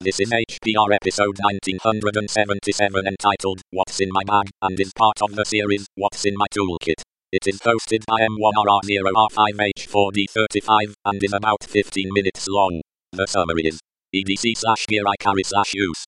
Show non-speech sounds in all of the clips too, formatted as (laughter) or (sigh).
This is HPR episode 1977 entitled What's in My Bag and is part of the series What's in My Toolkit. It is hosted by M1RR0R5H4D35 and is about 15 minutes long. The summary is EDC slash gear I carry slash use.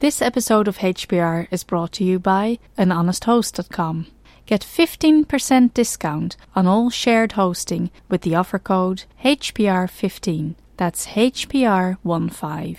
This episode of HPR is brought to you by anhonesthost.com. Get 15% discount on all shared hosting with the offer code HPR15. That's HPR15.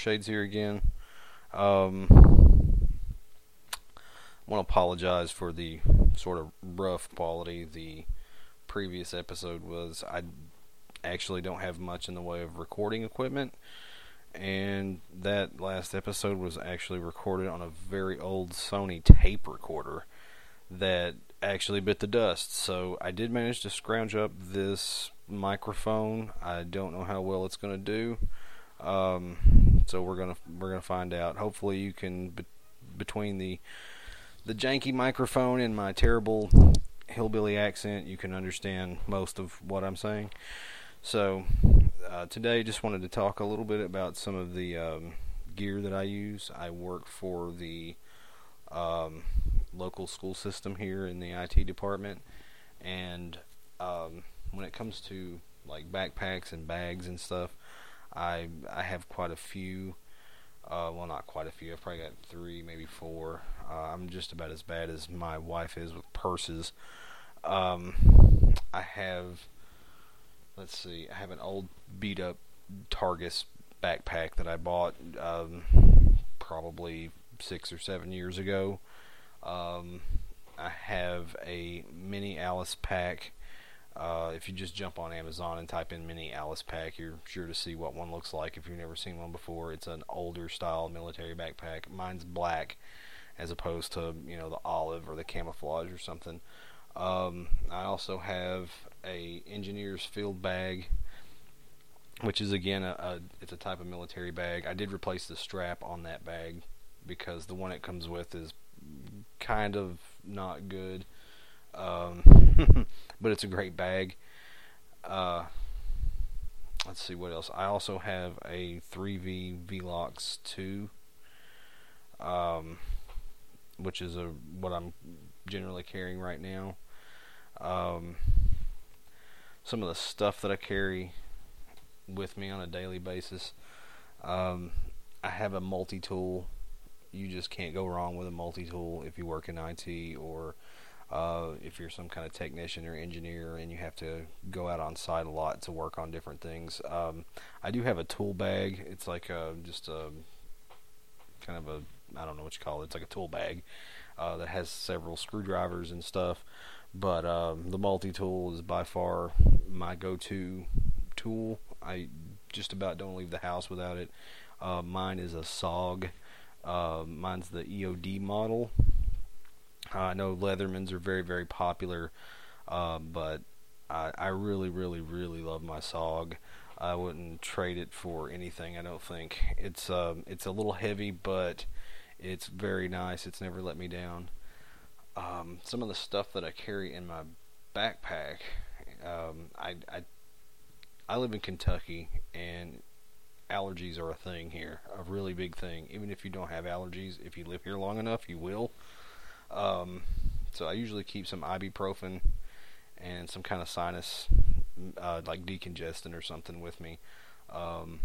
Shades here again. Um, I want to apologize for the sort of rough quality the previous episode was. I actually don't have much in the way of recording equipment, and that last episode was actually recorded on a very old Sony tape recorder that actually bit the dust. So I did manage to scrounge up this microphone. I don't know how well it's going to do. Um, so we're gonna we're gonna find out. Hopefully, you can be, between the the janky microphone and my terrible hillbilly accent, you can understand most of what I'm saying. So uh, today, just wanted to talk a little bit about some of the um, gear that I use. I work for the um, local school system here in the IT department, and um, when it comes to like backpacks and bags and stuff. I I have quite a few. Uh, well, not quite a few. I've probably got three, maybe four. Uh, I'm just about as bad as my wife is with purses. Um, I have. Let's see. I have an old beat up Targus backpack that I bought um, probably six or seven years ago. Um, I have a mini Alice pack uh, if you just jump on Amazon and type in mini Alice pack, you're sure to see what one looks like if you've never seen one before. It's an older style military backpack. Mine's black as opposed to, you know, the olive or the camouflage or something. Um, I also have a engineer's field bag, which is again a, a it's a type of military bag. I did replace the strap on that bag because the one it comes with is kind of not good. Um, (laughs) but it's a great bag. Uh, let's see what else. I also have a 3V Velox 2, um, which is a what I'm generally carrying right now. Um, some of the stuff that I carry with me on a daily basis. Um, I have a multi tool. You just can't go wrong with a multi tool if you work in IT or uh, if you're some kind of technician or engineer and you have to go out on site a lot to work on different things. Um, I do have a tool bag. It's like a, just a kind of a I don't know what you call it. It's like a tool bag uh, that has several screwdrivers and stuff. But um, the multi tool is by far my go-to tool. I just about don't leave the house without it. Uh, mine is a SOG. Uh, mine's the EOD model. Uh, I know Leathermans are very, very popular, uh, but I, I really, really, really love my SOG. I wouldn't trade it for anything. I don't think it's um, it's a little heavy, but it's very nice. It's never let me down. Um, some of the stuff that I carry in my backpack, um, I, I I live in Kentucky, and allergies are a thing here, a really big thing. Even if you don't have allergies, if you live here long enough, you will. Um, so I usually keep some ibuprofen and some kind of sinus, uh, like decongestant or something with me. Um,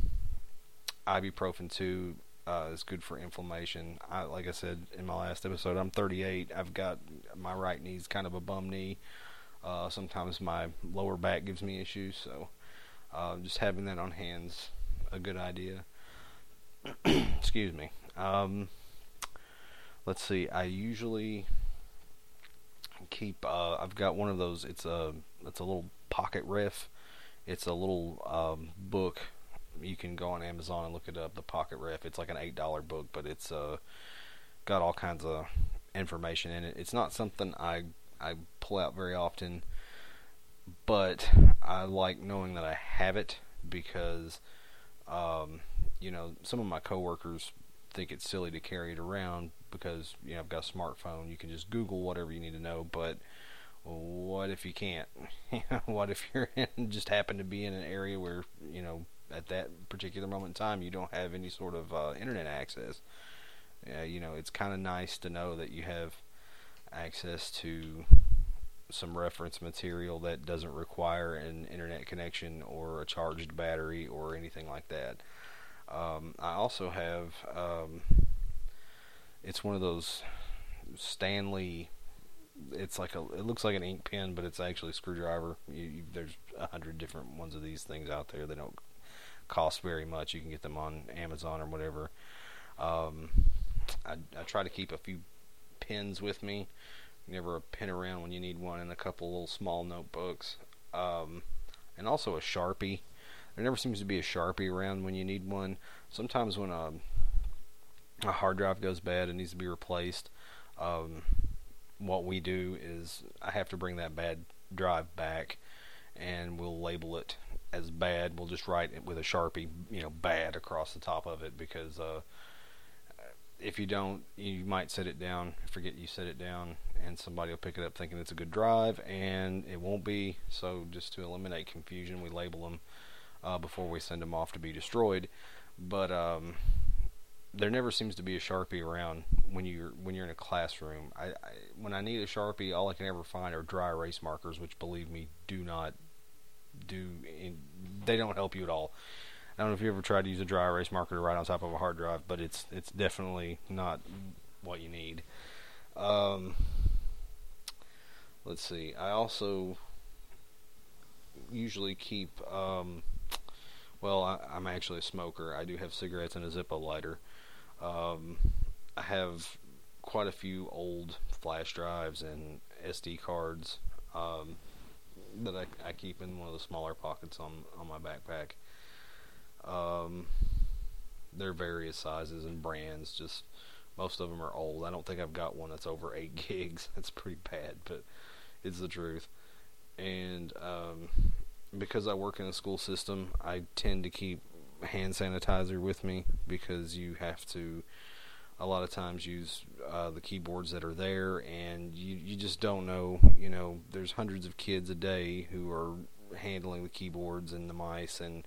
ibuprofen too uh, is good for inflammation. I, like I said in my last episode, I'm 38. I've got my right knee's kind of a bum knee. Uh, sometimes my lower back gives me issues, so uh, just having that on hands a good idea. (clears throat) Excuse me. Um, let's see. I usually keep. Uh, I've got one of those. It's a it's a little pocket ref. It's a little um, book. You can go on Amazon and look it up. The pocket ref. It's like an eight dollar book, but it's uh, got all kinds of information in it. It's not something I I pull out very often, but I like knowing that I have it because um, you know some of my coworkers think it's silly to carry it around because you know I've got a smartphone. You can just Google whatever you need to know, but what if you can't? (laughs) what if you're (laughs) in, just happen to be in an area where you know at that particular moment in time you don't have any sort of uh, internet access? You know, it's kind of nice to know that you have access to some reference material that doesn't require an internet connection or a charged battery or anything like that. Um, I also have um, it's one of those Stanley. It's like a. It looks like an ink pen, but it's actually a screwdriver. You, you, there's a hundred different ones of these things out there. They don't cost very much. You can get them on Amazon or whatever. Um, I, I try to keep a few pens with me. Never a pen around when you need one, and a couple little small notebooks, um, and also a sharpie. There never seems to be a sharpie around when you need one. Sometimes when a a hard drive goes bad and needs to be replaced, um, what we do is I have to bring that bad drive back, and we'll label it as bad. We'll just write it with a sharpie, you know, bad across the top of it because uh, if you don't, you might set it down, forget you set it down, and somebody will pick it up thinking it's a good drive, and it won't be. So just to eliminate confusion, we label them uh, before we send them off to be destroyed. But um, there never seems to be a sharpie around when you're when you're in a classroom. I, I, when I need a sharpie, all I can ever find are dry erase markers, which believe me, do not do in, they don't help you at all. I don't know if you ever tried to use a dry erase marker to write on top of a hard drive, but it's it's definitely not what you need. Um, let's see. I also usually keep. Um, well, I, I'm actually a smoker. I do have cigarettes and a Zippo lighter. Um, I have quite a few old flash drives and SD cards um, that I, I, keep in one of the smaller pockets on on my backpack. Um, they're various sizes and brands. Just most of them are old. I don't think I've got one that's over eight (laughs) gigs. That's pretty bad, but it's the truth. And um, because I work in a school system, I tend to keep hand sanitizer with me because you have to a lot of times use uh, the keyboards that are there and you, you just don't know you know there's hundreds of kids a day who are handling the keyboards and the mice and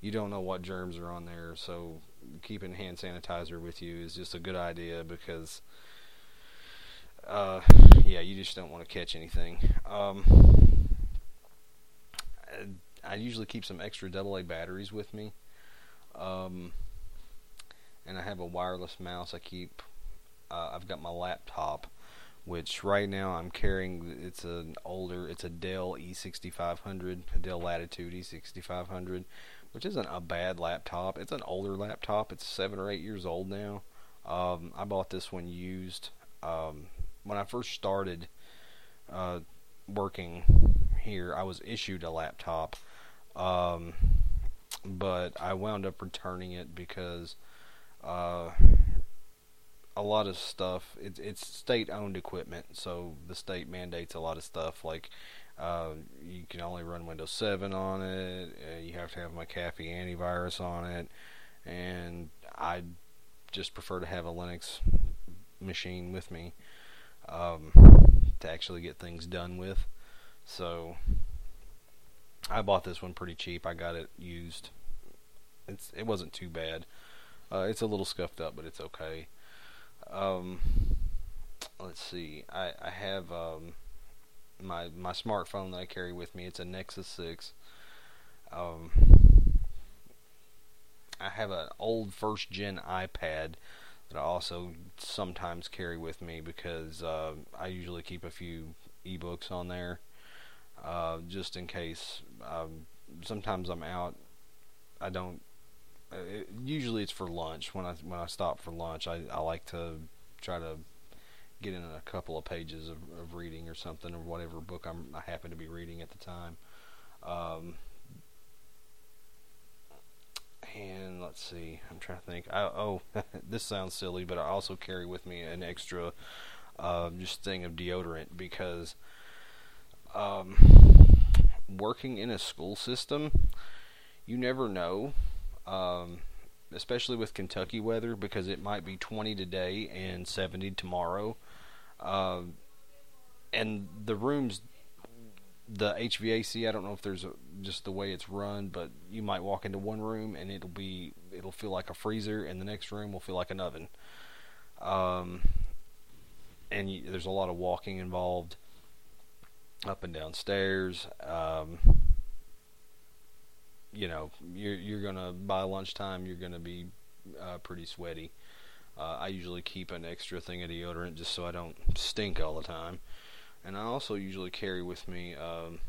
you don't know what germs are on there so keeping hand sanitizer with you is just a good idea because uh, yeah you just don't want to catch anything. Um, I, usually keep some extra AA batteries with me um, and I have a wireless mouse. I keep. Uh, I've got my laptop, which right now I'm carrying. It's an older. It's a Dell E6500, a Dell Latitude E6500, which isn't a bad laptop. It's an older laptop. It's seven or eight years old now. Um, I bought this one used. Um, when I first started uh, working here, I was issued a laptop. Um, but I wound up returning it because uh, a lot of stuff it's it's state owned equipment, so the state mandates a lot of stuff like uh, you can only run Windows 7 on it. Uh, you have to have McAfee antivirus on it, and I just prefer to have a Linux machine with me um, to actually get things done with. So I bought this one pretty cheap. I got it used. It's it wasn't too bad. Uh, it's a little scuffed up, but it's okay. Um, let's see. I I have um, my my smartphone that I carry with me. It's a Nexus Six. Um, I have an old first gen iPad that I also sometimes carry with me because uh, I usually keep a few ebooks on there uh, just in case. Um, sometimes I'm out. I don't. uh, it, usually it's for lunch. When I when I stop for lunch, I, I like to try to get in a couple of pages of, of reading or something or whatever book I'm, I happen to be reading at the time. Um, and let's see, I'm trying to think. I, oh, (laughs) this sounds silly, but I also carry with me an extra uh, just thing of deodorant because um, working in a school system, you never know, um, especially with Kentucky weather, because it might be 20 today and 70 tomorrow. Uh, and the rooms, the HVAC, I don't know if there's a, just the way it's run, but you might walk into one room and it'll be it'll feel like a freezer, and the next room will feel like an oven. Um, and you, there's a lot of walking involved, up and down stairs. Um, you know, you're you're gonna by lunchtime you're gonna be uh, pretty sweaty. Uh, I usually keep an extra thing of deodorant just so I don't stink all the time, and I also usually carry with me um,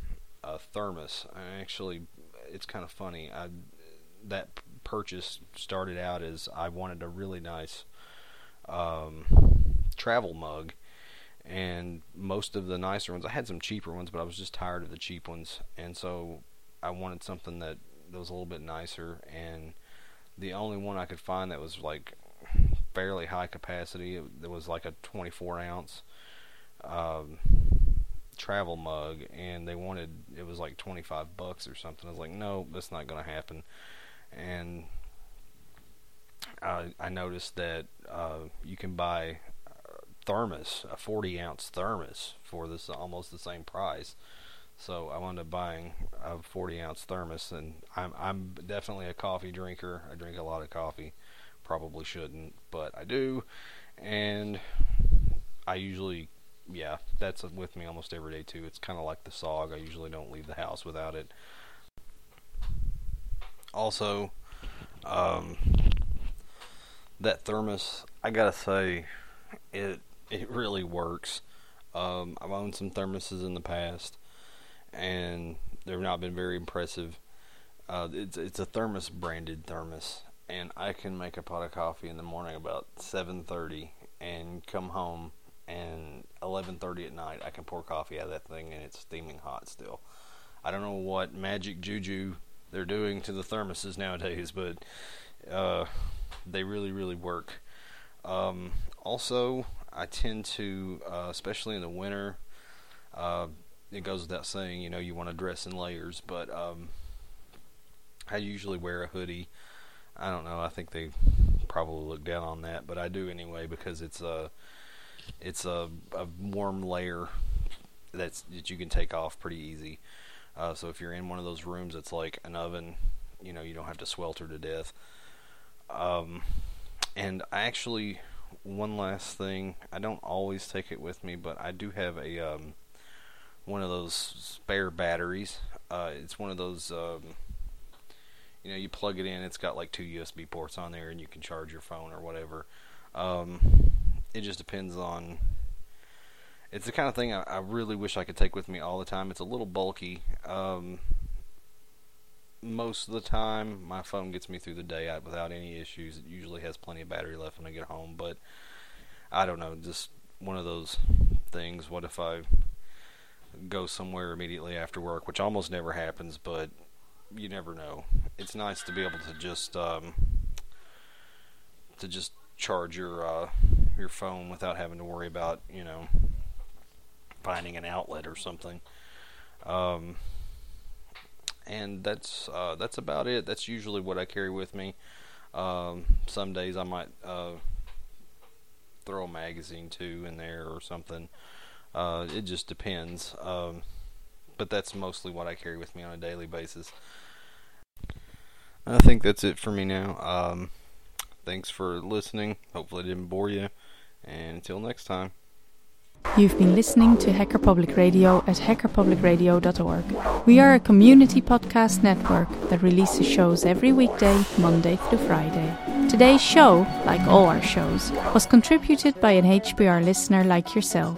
a thermos. I actually, it's kind of funny. I that purchase started out as I wanted a really nice um, travel mug, and most of the nicer ones. I had some cheaper ones, but I was just tired of the cheap ones, and so I wanted something that, that was a little bit nicer. And the only one I could find that was like fairly high capacity, it, was like a 24 ounce um, travel mug, and they wanted it was like 25 bucks or something. I was like, no, that's not to happen. And I, I noticed that uh, you can buy thermos, a 40 ounce thermos, for this almost the same price. So I wound up buying a 40 ounce thermos, and I'm I'm definitely a coffee drinker. I drink a lot of coffee. Probably shouldn't, but I do, and I usually, yeah, that's with me almost every day too. It's kind of like the SOG. I usually don't leave the house without it. Also, um, that thermos, I gotta say, it it really works. Um, I've owned some thermoses in the past, and they've not been very impressive. Uh, it's it's a thermos branded thermos, and I can make a pot of coffee in the morning about 7:30, and come home and 11:30 at night. I can pour coffee out of that thing, and it's steaming hot still. I don't know what magic juju they're doing to the thermoses nowadays, but uh, they really really work. Um, also, I tend to, uh, especially in the winter, uh, it goes without saying, you know, you want to dress in layers, but um, I usually wear a hoodie. I don't know. I think they probably look down on that, but I do anyway because it's a it's a, a warm layer that's that you can take off pretty easy. Uh, so if you're in one of those rooms that's like an oven, you know, you don't have to swelter to death. Um, and I actually one last thing. I don't always take it with me, but I do have a um, one of those spare batteries. Uh, it's one of those. Um, you know, you plug it in. It's got like two USB ports on there, and you can charge your phone or whatever. Um, it just depends on. It's the kind of thing I, I, really wish I could take with me all the time. It's a little bulky. Um, most of the time, my phone gets me through the day without any issues. It usually has plenty of battery left when I get home, but I don't know, just one of those things. What if I go somewhere immediately after work, which almost never happens, but you never know. It's nice to be able to just um, to just charge your uh, your phone without having to worry about you know finding an outlet or something. Um, and that's uh, that's about it. That's usually what I carry with me. Um, some days I might uh, throw a magazine too in there or something. Uh, it just depends. Um, but that's mostly what I carry with me on a daily basis. I think that's it for me now. Um, thanks for listening. Hopefully, I didn't bore you. And until next time. You've been listening to Hacker Public Radio at hackerpublicradio.org. We are a community podcast network that releases shows every weekday, Monday through Friday. Today's show, like all our shows, was contributed by an HPR listener like yourself.